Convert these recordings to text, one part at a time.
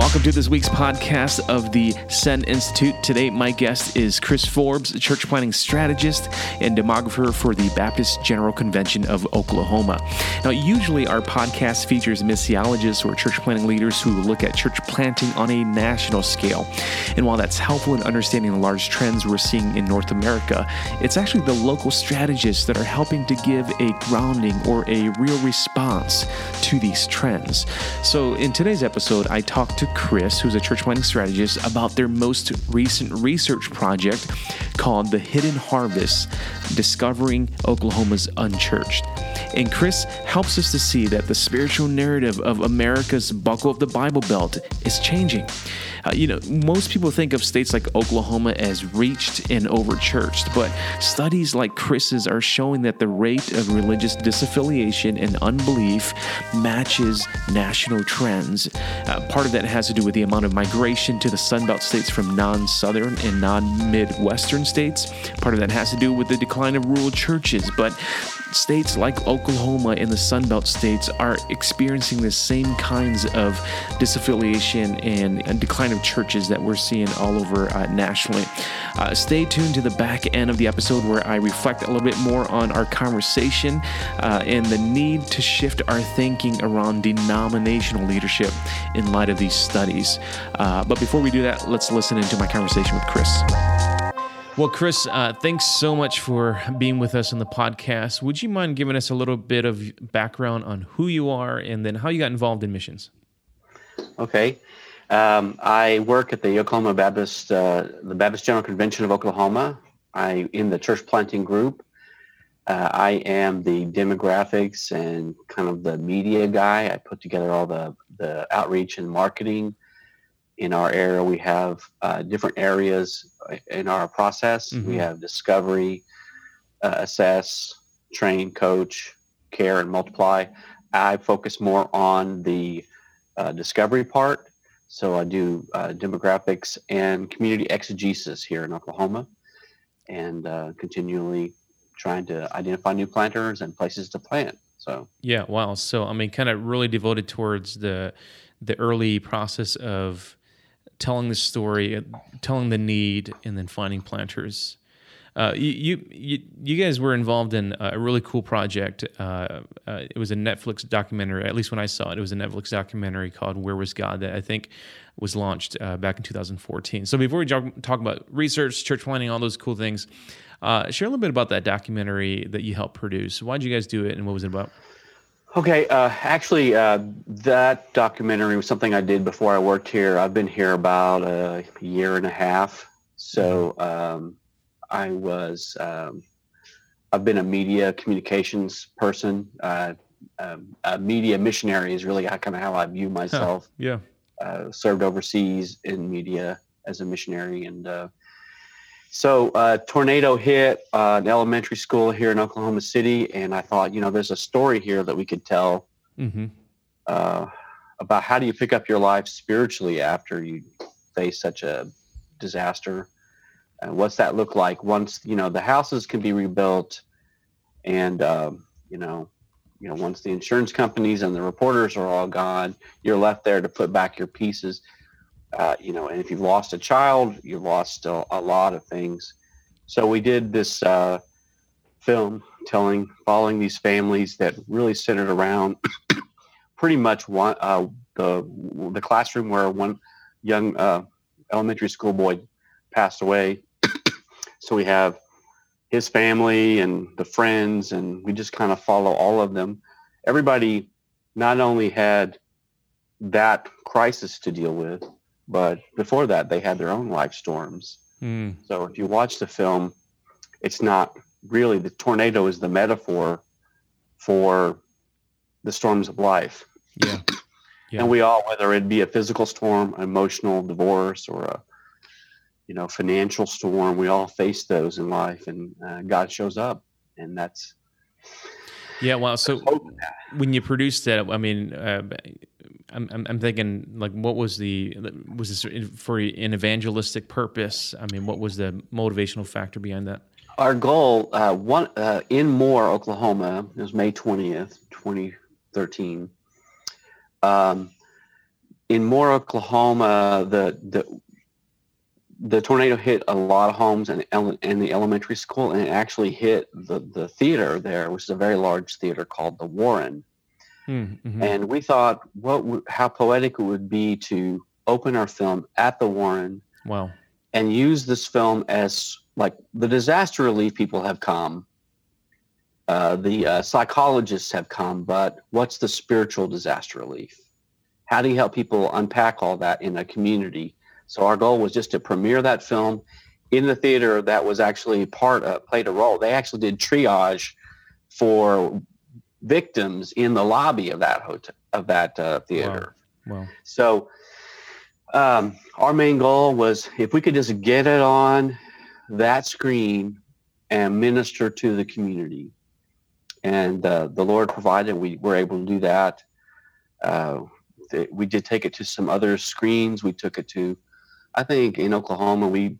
Welcome to this week's podcast of the Send Institute. Today, my guest is Chris Forbes, a church planting strategist and demographer for the Baptist General Convention of Oklahoma. Now, usually our podcast features missiologists or church planting leaders who look at church planting on a national scale. And while that's helpful in understanding the large trends we're seeing in North America, it's actually the local strategists that are helping to give a grounding or a real response to these trends. So, in today's episode, I talked to Chris, who's a church planting strategist, about their most recent research project called The Hidden Harvest Discovering Oklahoma's Unchurched. And Chris helps us to see that the spiritual narrative of America's buckle of the Bible Belt is changing. Uh, you know, most people think of states like Oklahoma as reached and overchurched, but studies like Chris's are showing that the rate of religious disaffiliation and unbelief matches national trends. Uh, part of that has to do with the amount of migration to the Sunbelt states from non Southern and non Midwestern states. Part of that has to do with the decline of rural churches, but states like Oklahoma and the Sunbelt states are experiencing the same kinds of disaffiliation and, and decline of churches that we're seeing all over uh, nationally. Uh, stay tuned to the back end of the episode where I reflect a little bit more on our conversation uh, and the need to shift our thinking around denominational leadership in light of these studies. Uh, but before we do that, let's listen into my conversation with Chris. Well, Chris, uh, thanks so much for being with us on the podcast. Would you mind giving us a little bit of background on who you are and then how you got involved in missions? Okay. Um, I work at the Oklahoma Baptist, uh, the Baptist General Convention of Oklahoma. I in the church planting group. Uh, I am the demographics and kind of the media guy. I put together all the the outreach and marketing in our area. We have uh, different areas in our process. Mm-hmm. We have discovery, uh, assess, train, coach, care, and multiply. I focus more on the uh, discovery part. So I do uh, demographics and community exegesis here in Oklahoma and uh, continually trying to identify new planters and places to plant. So yeah, wow. So I mean, kind of really devoted towards the the early process of telling the story, telling the need, and then finding planters. Uh, you, you you guys were involved in a really cool project. Uh, uh, it was a Netflix documentary. At least when I saw it, it was a Netflix documentary called "Where Was God?" that I think was launched uh, back in 2014. So before we talk about research, church planting, all those cool things, uh, share a little bit about that documentary that you helped produce. Why did you guys do it, and what was it about? Okay, uh, actually, uh, that documentary was something I did before I worked here. I've been here about a year and a half, so um, I was um, I've been a media communications person. Uh, um, a media missionary is really kind of how I view myself. Huh. Yeah, uh, served overseas in media as a missionary, and uh, so uh, tornado hit uh, an elementary school here in Oklahoma City, and I thought, you know, there's a story here that we could tell mm-hmm. uh, about how do you pick up your life spiritually after you face such a disaster, and what's that look like once you know the houses can be rebuilt, and um, you know, you know, once the insurance companies and the reporters are all gone, you're left there to put back your pieces uh, you know, and if you've lost a child, you've lost a, a lot of things. So we did this uh, film telling, following these families that really centered around pretty much one uh, the the classroom where one young uh, elementary school boy passed away. so we have his family and the friends, and we just kind of follow all of them. Everybody not only had that crisis to deal with, but before that, they had their own life storms. Mm. So if you watch the film, it's not really the tornado is the metaphor for the storms of life. Yeah. yeah. And we all, whether it be a physical storm, emotional divorce, or a you know financial storm, we all face those in life, and uh, God shows up, and that's yeah. Well, so when you produced that, I mean, uh, I'm, I'm thinking like what was the was this for an evangelistic purpose? I mean, what was the motivational factor behind that? Our goal, uh, one uh, in Moore, Oklahoma, it was May twentieth, twenty thirteen. Um, in Moore, Oklahoma, the the the tornado hit a lot of homes and in the elementary school, and it actually hit the the theater there, which is a very large theater called the Warren. Hmm, mm-hmm. And we thought, what how poetic it would be to open our film at the Warren. Wow. And use this film as like the disaster relief people have come, uh, the uh, psychologists have come, but what's the spiritual disaster relief? How do you help people unpack all that in a community? So our goal was just to premiere that film in the theater that was actually part of, played a role. They actually did triage for victims in the lobby of that hotel of that uh, theater. Wow. wow. So um, our main goal was if we could just get it on that screen and minister to the community, and uh, the Lord provided we were able to do that. Uh, we did take it to some other screens. We took it to, I think, in Oklahoma, we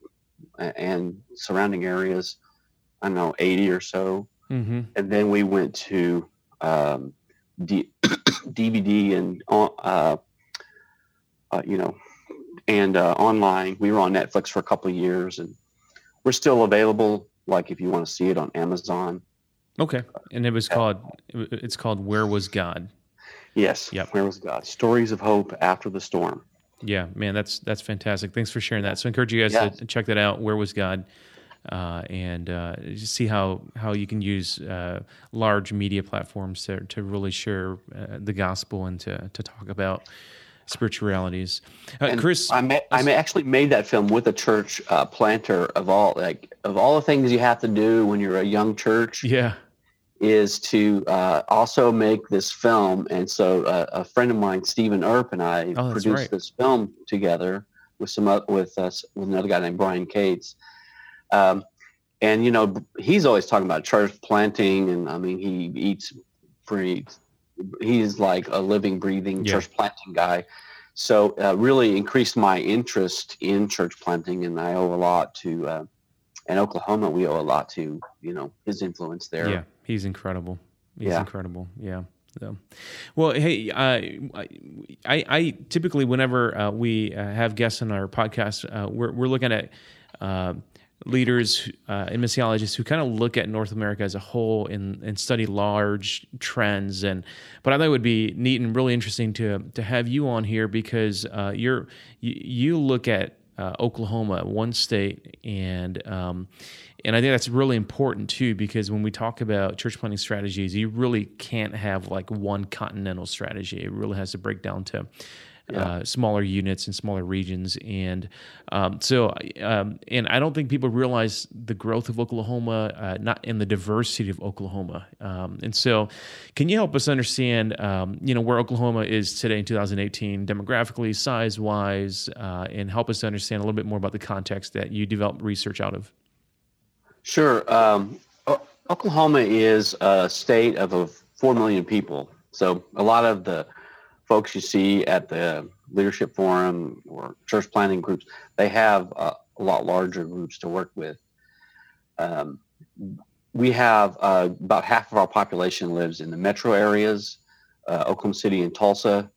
and surrounding areas. I don't know, eighty or so, mm-hmm. and then we went to um, D- DVD and uh, uh, you know, and uh, online. We were on Netflix for a couple of years, and we're still available. Like if you want to see it on Amazon. Okay, and it was called. It's called Where Was God. Yes. Yep. Where was God? Stories of hope after the storm. Yeah, man, that's that's fantastic. Thanks for sharing that. So I encourage you guys yes. to check that out. Where was God? Uh, and uh, see how how you can use uh, large media platforms to to really share uh, the gospel and to to talk about spiritualities. Uh, Chris, I may, I actually made that film with a church uh, planter of all like of all the things you have to do when you're a young church. Yeah, is to uh, also make this film. And so uh, a friend of mine, Stephen Earp, and I oh, produced right. this film together with some with us with another guy named Brian Cates. Um, and you know, he's always talking about church planting, and I mean, he eats, breathes. He's like a living, breathing yeah. church planting guy. So uh, really increased my interest in church planting, and I owe a lot to. Uh, in Oklahoma, we owe a lot to you know his influence there. Yeah He's incredible. He's yeah. incredible. Yeah. So, well, hey, uh, I, I typically whenever uh, we uh, have guests on our podcast, uh, we're we're looking at uh, leaders uh, and missiologists who kind of look at North America as a whole and, and study large trends. And but I thought it would be neat and really interesting to to have you on here because you're you, you look at Oklahoma, one state, and um, and I think that's really important too, because when we talk about church planting strategies, you really can't have like one continental strategy. It really has to break down to yeah. uh, smaller units and smaller regions. And um, so, um, and I don't think people realize the growth of Oklahoma, uh, not in the diversity of Oklahoma. Um, and so, can you help us understand, um, you know, where Oklahoma is today in 2018, demographically, size wise, uh, and help us understand a little bit more about the context that you develop research out of? Sure. Um, Oklahoma is a state of, of 4 million people. So a lot of the folks you see at the leadership forum or church planning groups, they have a lot larger groups to work with. Um, we have uh, about half of our population lives in the metro areas, uh, Oklahoma City and Tulsa,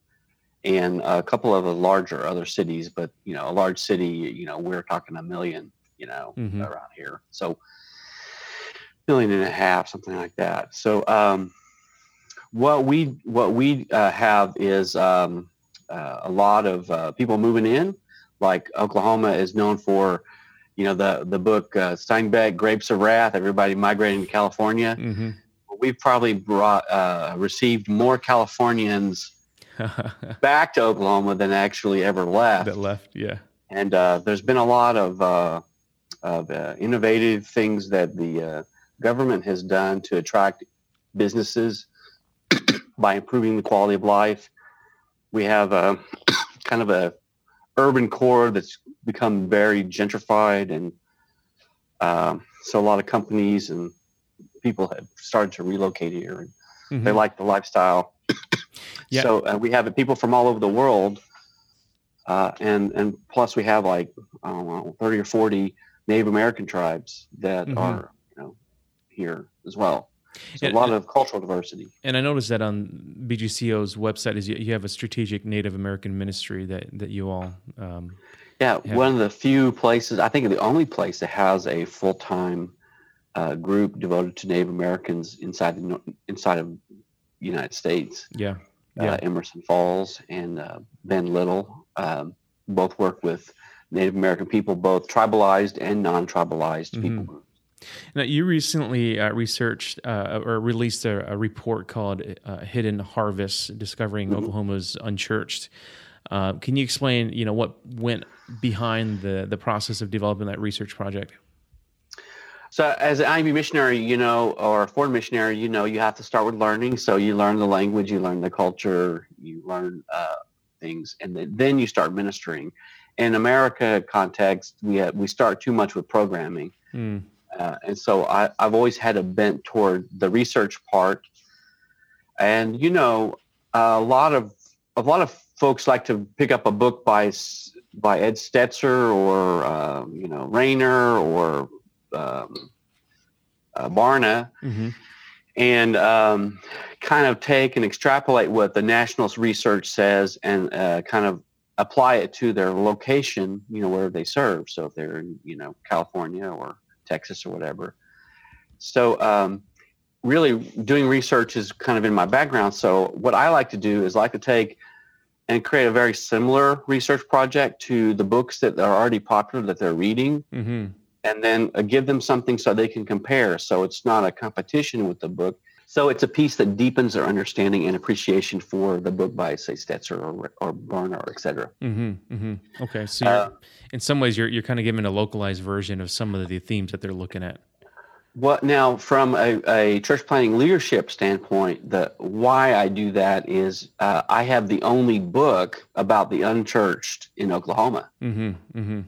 and a couple of the larger other cities. But you know, a large city, you know, we're talking a million, you know, mm-hmm. around here. So million and a half, something like that. So um, what we what we uh, have is um, uh, a lot of uh, people moving in. Like Oklahoma is known for, you know, the the book uh, Steinbeck, Grapes of Wrath. Everybody migrating to California. Mm-hmm. We've probably brought uh, received more Californians back to Oklahoma than actually ever left. That left, yeah. And uh, there's been a lot of of innovative things that the government has done to attract businesses by improving the quality of life. We have a kind of a urban core that's become very gentrified, and um, so a lot of companies and people have started to relocate here, and mm-hmm. they like the lifestyle. yeah. So uh, we have people from all over the world, uh, and and plus we have like I don't know thirty or forty Native American tribes that mm-hmm. are here as well. So and, a lot of cultural diversity. And I noticed that on BGCO's website is you, you have a strategic Native American ministry that that you all. Um, yeah, have. one of the few places I think the only place that has a full time uh, group devoted to Native Americans inside the inside of the United States. Yeah, uh, yeah. Uh, Emerson Falls and uh, Ben Little um, both work with Native American people, both tribalized and non-tribalized mm-hmm. people groups. Now, you recently uh, researched uh, or released a, a report called uh, "Hidden Harvest: Discovering mm-hmm. Oklahoma's Unchurched." Uh, can you explain, you know, what went behind the the process of developing that research project? So, as an IMB missionary, you know, or a foreign missionary, you know, you have to start with learning. So, you learn the language, you learn the culture, you learn uh, things, and then you start ministering. In America context, we have, we start too much with programming. Mm uh, and so I, I've always had a bent toward the research part. And you know, a lot of a lot of folks like to pick up a book by by Ed Stetzer or um, you know Rainer or um, uh, Barna, mm-hmm. and um, kind of take and extrapolate what the national research says and uh, kind of apply it to their location, you know, where they serve. So if they're in you know California or Texas or whatever. So um, really doing research is kind of in my background. So what I like to do is like to take and create a very similar research project to the books that are already popular that they're reading. Mm-hmm. And then uh, give them something so they can compare. So it's not a competition with the book. So it's a piece that deepens their understanding and appreciation for the book by, say, Stetzer or, or Barna et cetera. Mm-hmm, mm-hmm. Okay. So uh, in some ways, you're, you're kind of giving a localized version of some of the themes that they're looking at. Well, now from a, a church planning leadership standpoint, the why I do that is uh, I have the only book about the unchurched in Oklahoma. Mm-hmm, mm-hmm.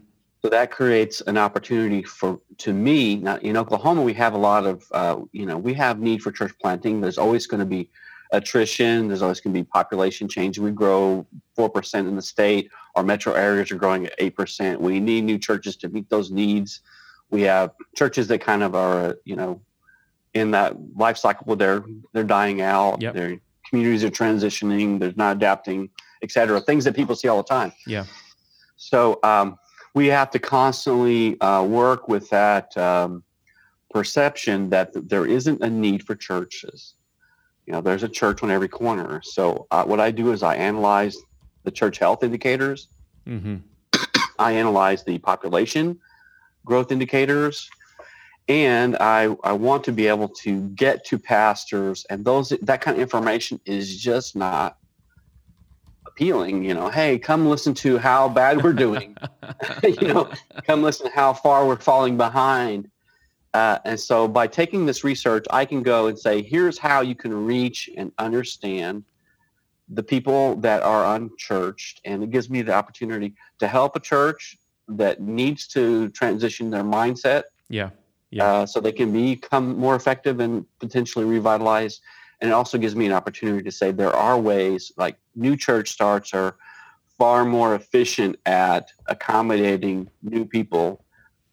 So that creates an opportunity for to me. Now in Oklahoma, we have a lot of uh, you know we have need for church planting. There's always going to be attrition. There's always going to be population change. We grow four percent in the state. Our metro areas are growing at eight percent. We need new churches to meet those needs. We have churches that kind of are you know in that life cycle. Where they're they're dying out. Yep. Their communities are transitioning. They're not adapting, et cetera. Things that people see all the time. Yeah. So um, we have to constantly uh, work with that um, perception that there isn't a need for churches. You know, there's a church on every corner. So uh, what I do is I analyze the church health indicators. Mm-hmm. I analyze the population growth indicators, and I I want to be able to get to pastors, and those that kind of information is just not appealing. You know, hey, come listen to how bad we're doing. you know, come listen to how far we're falling behind. Uh, and so by taking this research, I can go and say, here's how you can reach and understand the people that are unchurched. And it gives me the opportunity to help a church that needs to transition their mindset. Yeah. Yeah. Uh, so they can become more effective and potentially revitalize and it also gives me an opportunity to say there are ways like new church starts are far more efficient at accommodating new people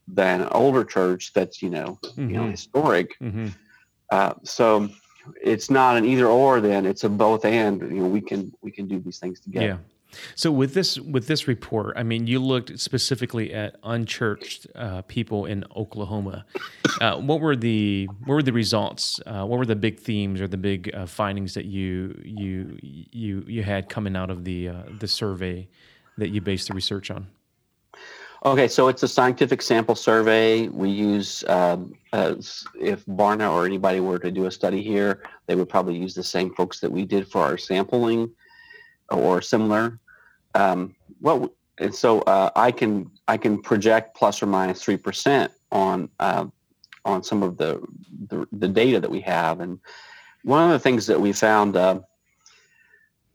than an older church that's you know mm-hmm. you know mm-hmm. historic mm-hmm. uh, so it's not an either or then it's a both and you know we can we can do these things together yeah so with this with this report, I mean, you looked specifically at unchurched uh, people in Oklahoma. Uh, what were the what were the results? Uh, what were the big themes or the big uh, findings that you you you you had coming out of the uh, the survey that you based the research on? Okay, so it's a scientific sample survey. We use um, if Barna or anybody were to do a study here, they would probably use the same folks that we did for our sampling or similar. Um, well, and so uh, I can I can project plus or minus three percent on uh, on some of the, the, the data that we have, and one of the things that we found. Uh,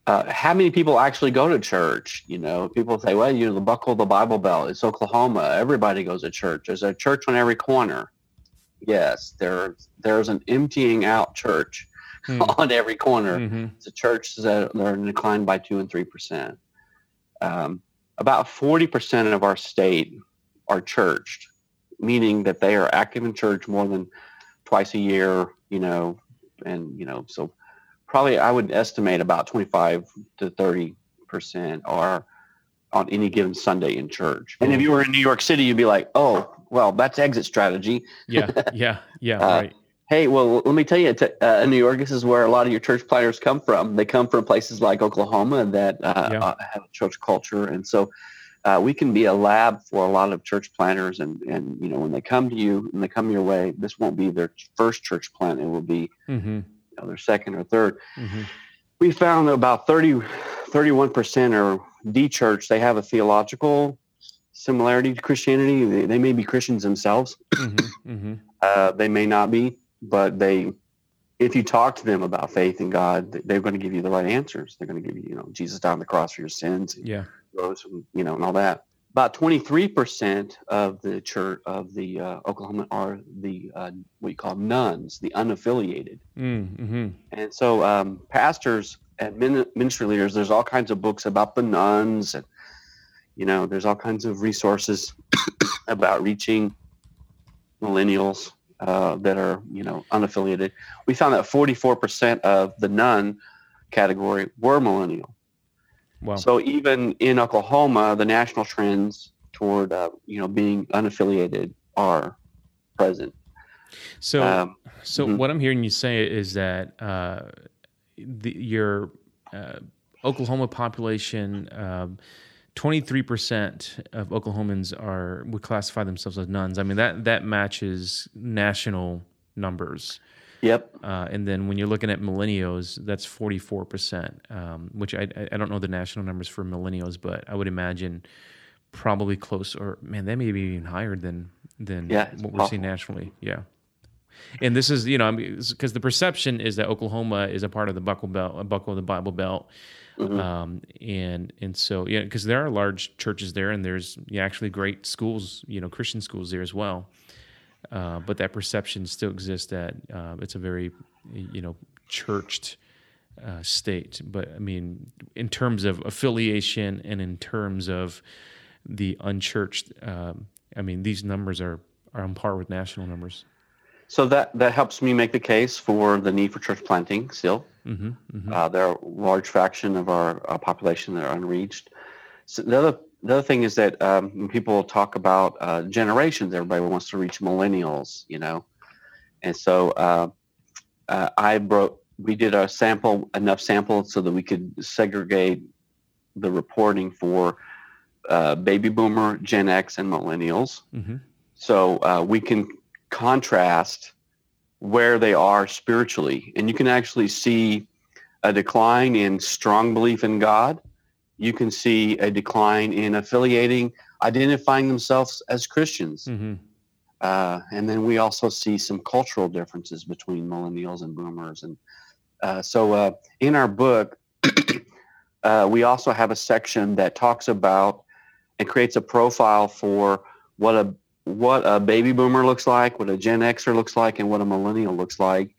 uh, how many people actually go to church? You know, people say, well, you know, the buckle of the Bible belt. It's Oklahoma. Everybody goes to church. There's a church on every corner. Yes, there, there's an emptying out church hmm. on every corner. Mm-hmm. It's a church that are in decline by two and three percent um, about 40% of our state are churched, meaning that they are active in church more than twice a year, you know, and you know, so probably I would estimate about 25 to 30 percent are on any given Sunday in church. And if you were in New York City, you'd be like, oh, well, that's exit strategy. yeah, yeah, yeah, Uh, right. Hey, well, let me tell you, t- uh, in New York, this is where a lot of your church planners come from. They come from places like Oklahoma that uh, Yeah. uh, have a church culture, and so uh, we can be a lab for a lot of church planners. And and you know, when they come to you, and they come your way, this won't be their first church plant; it will be Mm-hmm, you know, their second or third. mm-hmm. We found that about 30, 31% are de-church. They have a theological similarity to Christianity. They, they may be Christians themselves. Mm-hmm, mm-hmm. Uh, they may not be, but they, if you talk to them about faith in God, they're going to give you the right answers. They're going to give you, you know, Jesus died on the cross for your sins, Yeah. rose, from, you know, and all that. About 23% of the church of the uh, Oklahoma are the uh, what you call nones, the unaffiliated. Mm-hmm. And so, um, pastors and min- ministry leaders, there's all kinds of books about the nones, and you know, there's all kinds of resources about reaching millennials uh, that are, you know, unaffiliated. We found that 44% of the none category were millennial. Wow. So even in Oklahoma, the national trends toward, uh, you know, being unaffiliated are present. So, Um, so mhm. what I'm hearing you say is that uh, the, your uh, Oklahoma population, um, 23% of Oklahomans are would classify themselves as nones. I mean that that matches national numbers. yep. Uh, and then when you're looking at millennials, that's 44%, um, which I, I- I don't know the national numbers for millennials, but I would imagine probably close or man, that may be even higher than than Yeah, what we're seeing nationally. Yeah. And this is, you know, because the perception is that Oklahoma is a part of the Buckle Belt, a buckle of the Bible Belt, Mhm. um, and and so yeah, because there are large churches there, and there's yeah, actually great schools, you know, Christian schools there as well. Uh, but that perception still exists that uh, it's a very, you know, churched uh, state. But I mean, in terms of affiliation and in terms of the unchurched, um, I mean, these numbers are are on par with national numbers. So that that helps me make the case for the need for church planting still. hmm hmm Uh, there are a large fraction of our uh, population that are unreached. So the other the other thing is that um, when people talk about uh, generations, everybody wants to reach millennials, you know, and so uh, uh, I broke. We did a sample enough samples so that we could segregate the reporting for uh, baby boomer, Gen X, and millennials hmm so uh, we can contrast where they are spiritually. And you can actually see a decline in strong belief in god. You can see a decline in affiliating identifying themselves as christians. Hmm uh, and then we also see some cultural differences between millennials and boomers. And uh, so uh, in our book uh, we also have a section that talks about and creates a profile for what a what a baby boomer looks like, what a Gen Xer looks like, and what a millennial looks like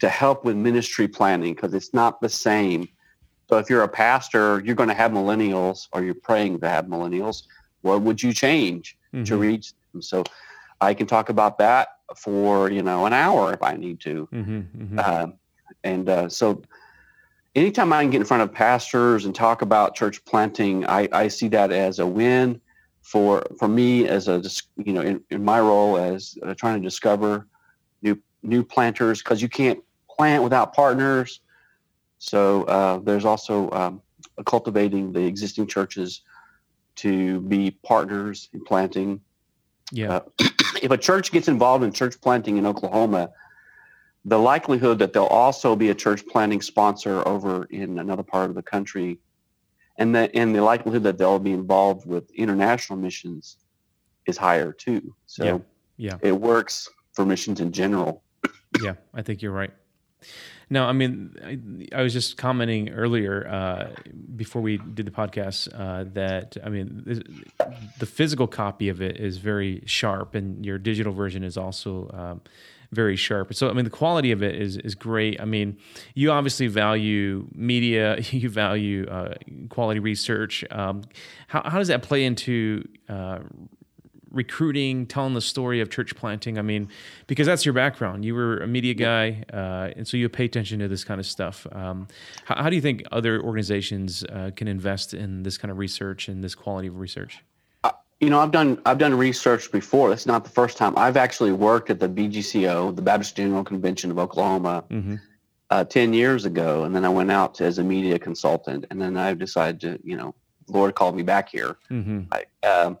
to help with ministry planning because it's not the same. So if you're a pastor, you're going to have millennials or you're praying to have millennials. What would you change to reach them? So I can talk about that for, you know, an hour if I need to. hmm hmm Um, and uh, so anytime I can get in front of pastors and talk about church planting, I, I see that as a win for for me as a you know in, in my role as uh, trying to discover new new planters because you can't plant without partners. So uh, there's also um, cultivating the existing churches to be partners in planting yeah. uh, if a church gets involved in church planting in Oklahoma, the likelihood that they'll also be a church planting sponsor over in another part of the country, and the and the likelihood that they'll be involved with international missions is higher too. So Yeah. Yeah. it works for missions in general. yeah, I think you're right. No, I mean, I, I was just commenting earlier uh, before we did the podcast uh, that I mean, this, the physical copy of it is very sharp, and your digital version is also um, very sharp. So, I mean, the quality of it is is great. I mean, you obviously value media, you value uh, quality research. Um, how how does that play into uh, recruiting, telling the story of church planting? I mean, because that's your background. You were a media guy, uh, and so you pay attention to this kind of stuff. Um, how, how, do you think other organizations uh, can invest in this kind of research and this quality of research? You know, I've done I've done research before. It's not the first time. I've actually worked at the BGCO, the Baptist General Convention of Oklahoma. Mm-hmm uh, 10 years ago. And then I went out as a media consultant. And then I decided to, you know, Lord called me back here. Mm-hmm. I, uh,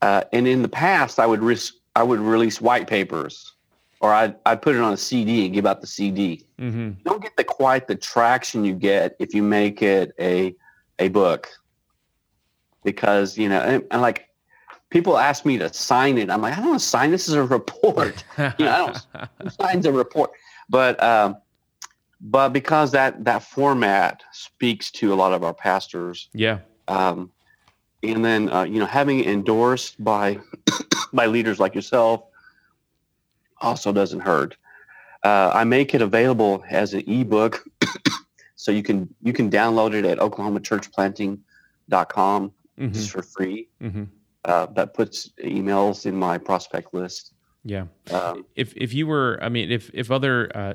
uh, and in the past, I would risk, I would release white papers or I'd, I'd put it on a CD and give out the CD. Mm-hmm. You don't get the quite the traction you get if you make it a, a book because, you know, and, and like people ask me to sign it. I'm like, I don't want to sign this as a report. you know, I don't, who signs a report? But, um, but because that that format speaks to a lot of our pastors yeah um, and then uh, you know having it endorsed by by leaders like yourself also doesn't hurt uh, i make it available as an ebook so you can you can download it at oklahomachurchplanting.com mm-hmm. just for free mm-hmm. uh, that puts emails in my prospect list yeah um, if if you were i mean if if other uh,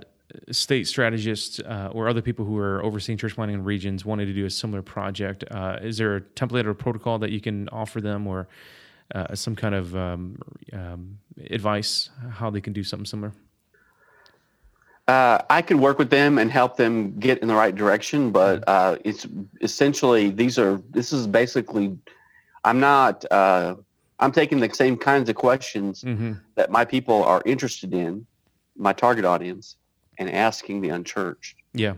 state strategists uh, or other people who are overseeing church planting in regions wanted to do a similar project, uh, is there a template or protocol that you can offer them or uh, some kind of um, um, advice how they can do something similar? Uh, I could work with them and help them get in the right direction, but mm-hmm. uh, it's essentially these are this is basically I'm not uh, I'm taking the same kinds of questions mm-hmm. that my people are interested in, my target audience, and asking the unchurched. Yeah.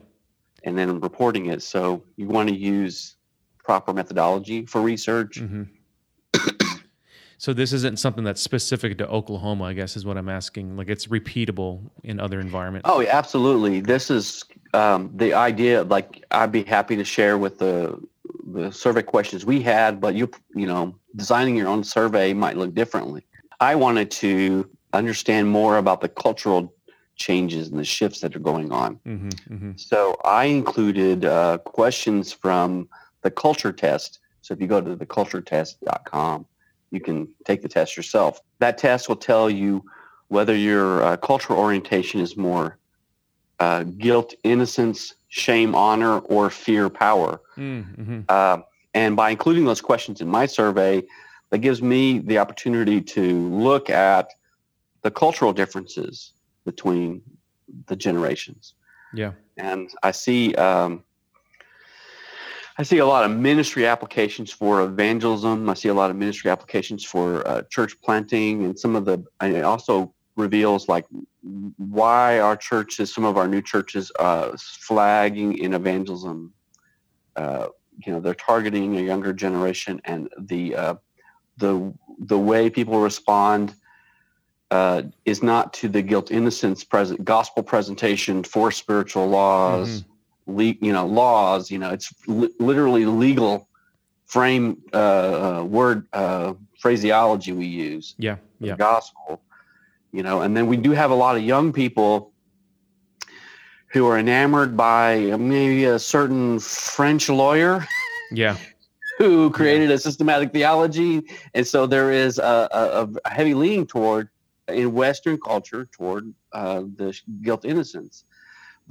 And then reporting it. So you want to use proper methodology for research. Mm-hmm. So this isn't something that's specific to Oklahoma, I guess is what I'm asking. Like it's repeatable in other environments. Oh, absolutely. This is um, the idea. Like I'd be happy to share with the the survey questions we had, but you you know designing your own survey might look differently. I wanted to understand more about the cultural changes and the shifts that are going on. Mm-hmm, mm-hmm. So I included uh, questions from the culture test. So if you go to theculturetest.com, you can take the test yourself. That test will tell you whether your uh, cultural orientation is more uh, guilt, innocence, shame, honor, or fear, power. Mm-hmm. Uh, and by including those questions in my survey, that gives me the opportunity to look at the cultural differences between the generations. Yeah. And I see um, I see a lot of ministry applications for evangelism. I see a lot of ministry applications four uh, church planting, and some of the. And it also reveals like why our churches, some of our new churches, uh, flagging in evangelism. Uh, you know, they're targeting a younger generation, and the uh, the the way people respond uh, is not to the guilt innocence present gospel presentation for spiritual laws, mm-hmm. Le- you know, laws. You know, it's li- literally legal frame uh, uh, word uh, phraseology we use. Yeah, yeah. gospel, you know, and then we do have a lot of young people who are enamored by maybe a certain French lawyer. Yeah. who created yeah. a systematic theology, and so there is a, a, a heavy leaning toward in Western culture toward uh, the guilt innocence.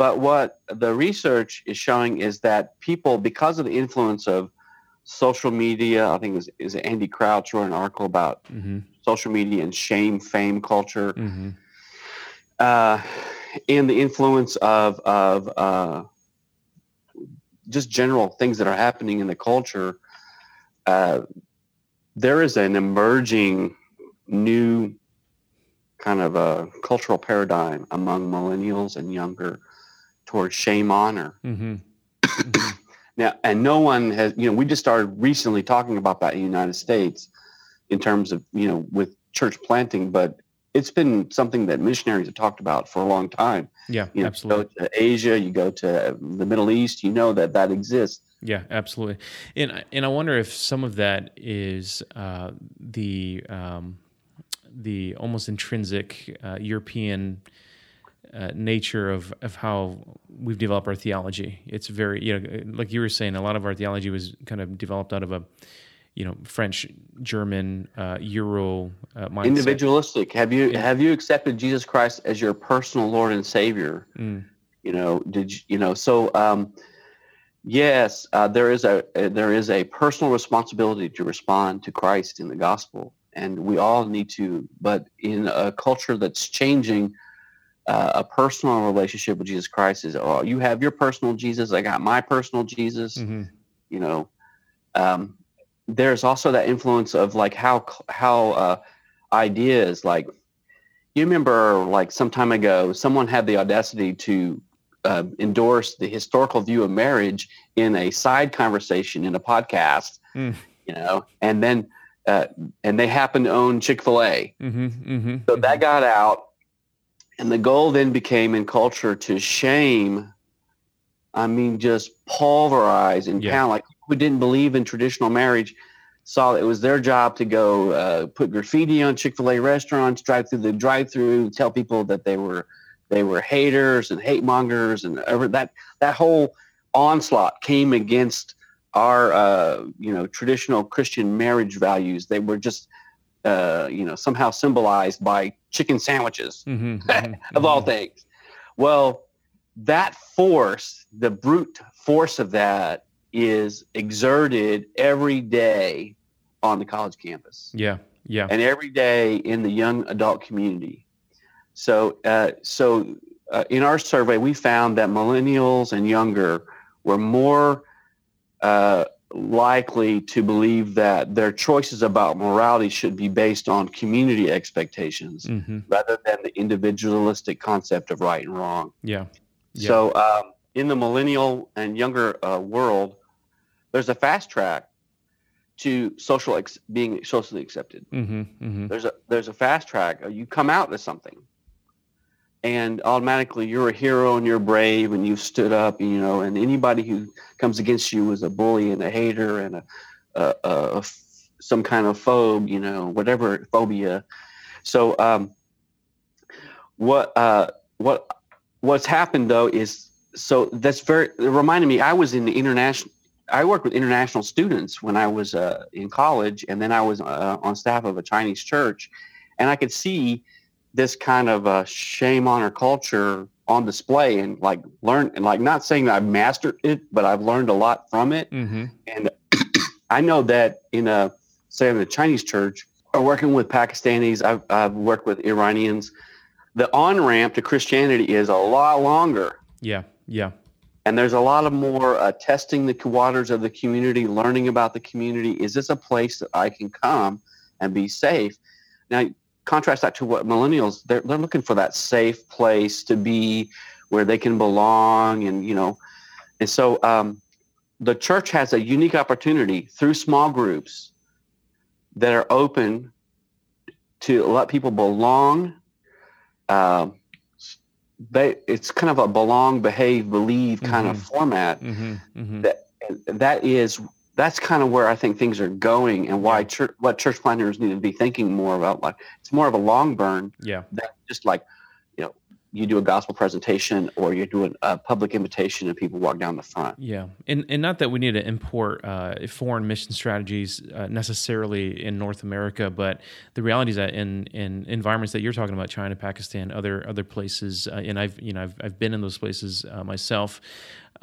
But what the research is showing is that people, because of the influence of social media, I think it was, is Andy Crouch wrote an article about mm-hmm. social media and shame, fame culture, mm-hmm. uh, and the influence of of uh, just general things that are happening in the culture. Uh, there is an emerging new kind of a cultural paradigm among millennials and younger towards shame honor. Mm-hmm. mm-hmm. now, and no one has, you know, we just started recently talking about that in the United States in terms of, you know, with church planting, but it's been something that missionaries have talked about for a long time. Yeah, you know, absolutely. You go to Asia, you go to the Middle East, you know that that exists. Yeah, absolutely. And and I wonder if some of that is uh, the um, the almost intrinsic uh, European uh, nature of, of how we've developed our theology. It's very, you know, like you were saying, a lot of our theology was kind of developed out of a you know French, German, uh, Euro uh, mindset. Individualistic. Have you yeah. have you accepted Jesus Christ as your personal Lord and Savior? Mm. You know, did you, you know? So um, yes, uh, there is a there is a personal responsibility to respond to Christ in the gospel, and we all need to. But in a culture that's changing. Uh, a personal relationship with Jesus Christ is, oh, you have your personal Jesus. I got my personal Jesus. Mm-hmm. You know, um, there's also that influence of like how how uh, ideas like you remember like some time ago someone had the audacity to uh, endorse the historical view of marriage in a side conversation in a podcast mm. you know and then uh, and they happen to own chick-fil-a mm-hmm, mm-hmm, so mm-hmm. that got out and the goal then became in culture to shame i mean just pulverize and yeah. like who didn't believe in traditional marriage saw it was their job to go uh, put graffiti on Chick-fil-A restaurants, drive through the drive-through, tell people that they were they were haters and hate mongers, and ever, that that whole onslaught came against our uh, you know traditional Christian marriage values. They were just uh, you know somehow symbolized by chicken sandwiches mm-hmm, mm-hmm, of all mm-hmm. things. Well, that force, the brute force of that is exerted every day on the college campus. Yeah, yeah. And every day in the young adult community. So, uh, so uh, in our survey, we found that millennials and younger were more uh, likely to believe that their choices about morality should be based on community expectations mm-hmm. rather than the individualistic concept of right and wrong. Yeah. yeah. So, um, in the millennial and younger uh, world, there's a fast track to social ex- being socially accepted. Mm-hmm, mm-hmm. There's a there's a fast track. You come out as something, and automatically you're a hero and you're brave and you've stood up. You know, and anybody who comes against you is a bully and a hater and a, a, some kind of phobe. You know, whatever phobia. So, um, what uh, what what's happened though is so that's very it reminded me. I was in the international I worked with international students when I was uh, in college, and then I was uh, on staff of a Chinese church, and I could see this kind of uh, shame honor culture on display, and like learn and like not saying that I've mastered it, but I've learned a lot from it. Mm-hmm. And I know that in a say in the Chinese church, or working with Pakistanis, I've, I've worked with Iranians. The on ramp to Christianity is a lot longer. Yeah, yeah and there's a lot of more uh, testing the waters of the community, learning about the community. Is this a place that I can come and be safe? Now, contrast that to what millennials they're, they're looking for that safe place to be where they can belong, and you know, and so um, the church has a unique opportunity through small groups that are open to let people belong. Um, they it's kind of a belong, behave, believe kind mm-hmm. of format. Mm-hmm. Mm-hmm. That that is that's kind of where I think things are going, and why church, what church planners need to be thinking more about. Like it's more of a long burn. Yeah. Than just like you know, you do a gospel presentation or you're doing a public invitation and people walk down the front. Yeah, and and not that we need to import uh, foreign mission strategies uh, necessarily in North America, but the reality is that in in environments that you're talking about, China, Pakistan, other other places, uh, and I've you know I've I've been in those places uh, myself.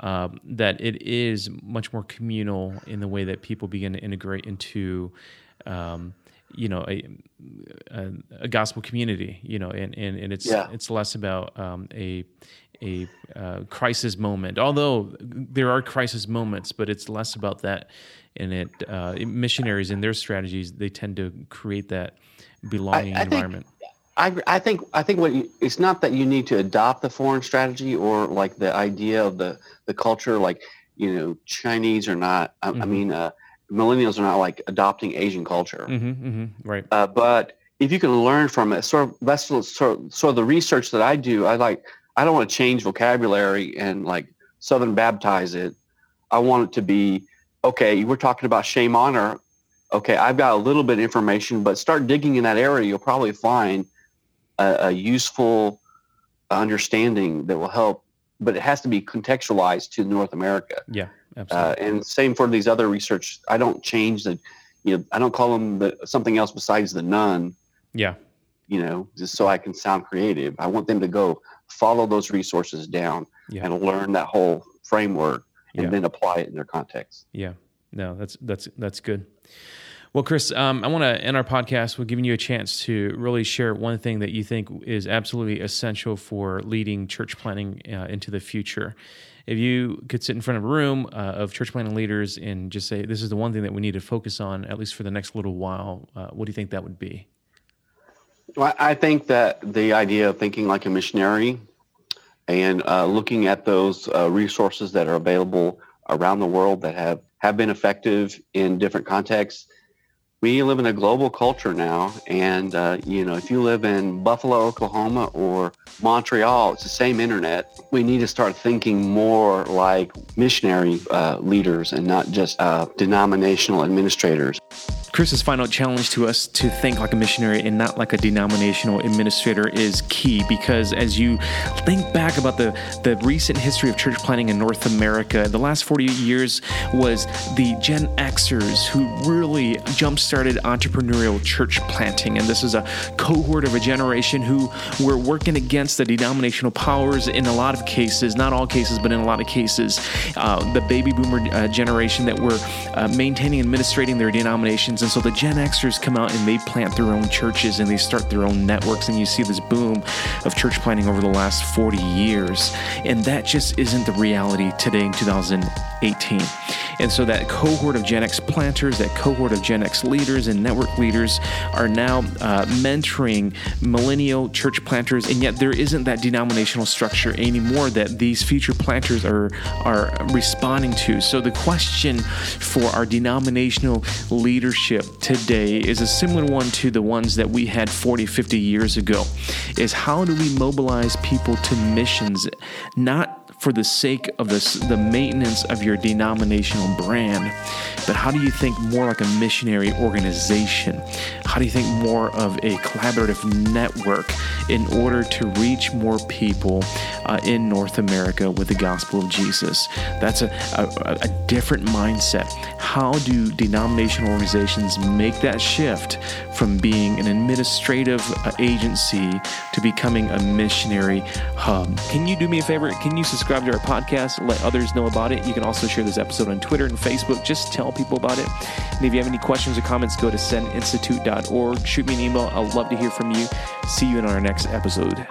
Um, that it is much more communal in the way that people begin to integrate into um, you know a, a, a, gospel community you know and and, and it's yeah. it's less about um, a a uh, crisis moment although there are crisis moments but it's less about that and it uh, missionaries and their strategies they tend to create that belonging I, I environment think, I, I think I think what you, it's not that you need to adopt the foreign strategy or like the idea of the the culture like you know Chinese or not I, mm-hmm. I mean uh, millennials are not like adopting Asian culture, mm-hmm, mm-hmm, right? Uh, but if you can learn from it, sort of that's sort of, sort of the research that I do. I like I don't want to change vocabulary and like Southern baptize it. I want it to be okay. We're talking about shame honor. Okay, I've got a little bit of information, but start digging in that area. You'll probably find a, a useful understanding that will help. But it has to be contextualized to North America. Yeah. Uh, and same for these other research. I don't change the, you know, I don't call them the, something else besides the none. Yeah. You know, just so I can sound creative. I want them to go follow those resources down Yeah. and learn that whole framework and Yeah. then apply it in their context. Yeah, no, that's that's that's good. Well, Chris, um, I want to end our podcast with giving you a chance to really share one thing that you think is absolutely essential for leading church planting uh, into the future. If you could sit in front of a room uh, of church planting leaders and just say, "This is the one thing that we need to focus on, at least for the next little while," uh, what do you think that would be? Well, I think that the idea of thinking like a missionary and uh, looking at those uh, resources that are available around the world that have, have been effective in different contexts. We live in a global culture now, and uh, you know, if you live in Buffalo, Oklahoma, or Montreal, it's the same internet. We need to start thinking more like missionary uh, leaders and not just uh, denominational administrators. Chris's final challenge to us to think like a missionary and not like a denominational administrator is key because as you think back about the, the recent history of church planting in North America, the last 40 years was the Gen Xers who really jump started entrepreneurial church planting. And this is a cohort of a generation who were working against the denominational powers in a lot of cases, not all cases, but in a lot of cases. Uh, the baby boomer uh, generation that were uh, maintaining and administrating their denominations. And so the Gen Xers come out and they plant their own churches and they start their own networks. And you see this boom of church planting over the last 40 years. And that just isn't the reality today in 2018. And so that cohort of Gen X planters, that cohort of Gen X leaders and network leaders are now uh, mentoring millennial church planters, and yet there isn't that denominational structure anymore that these future planters are are responding to. So the question for our denominational leadership today is a similar one to the ones that we had 40, 50 years ago. Is how do we mobilize people to missions, not for the sake of this, the maintenance of your denominational brand, but how do you think more like a missionary organization? How do you think more of a collaborative network in order to reach more people uh, in North America with the gospel of Jesus? That's a, a, a different mindset. How do denominational organizations make that shift from being an administrative uh, agency to becoming a missionary hub? Can you do me a favor? Can you subscribe to our podcast? Let others know about it. You can also share this episode on Twitter and Facebook. Just tell people about it. And if you have any questions or comments, go to sendinstitute.org. Shoot me an email. I'd love to hear from you. See you in our next episode.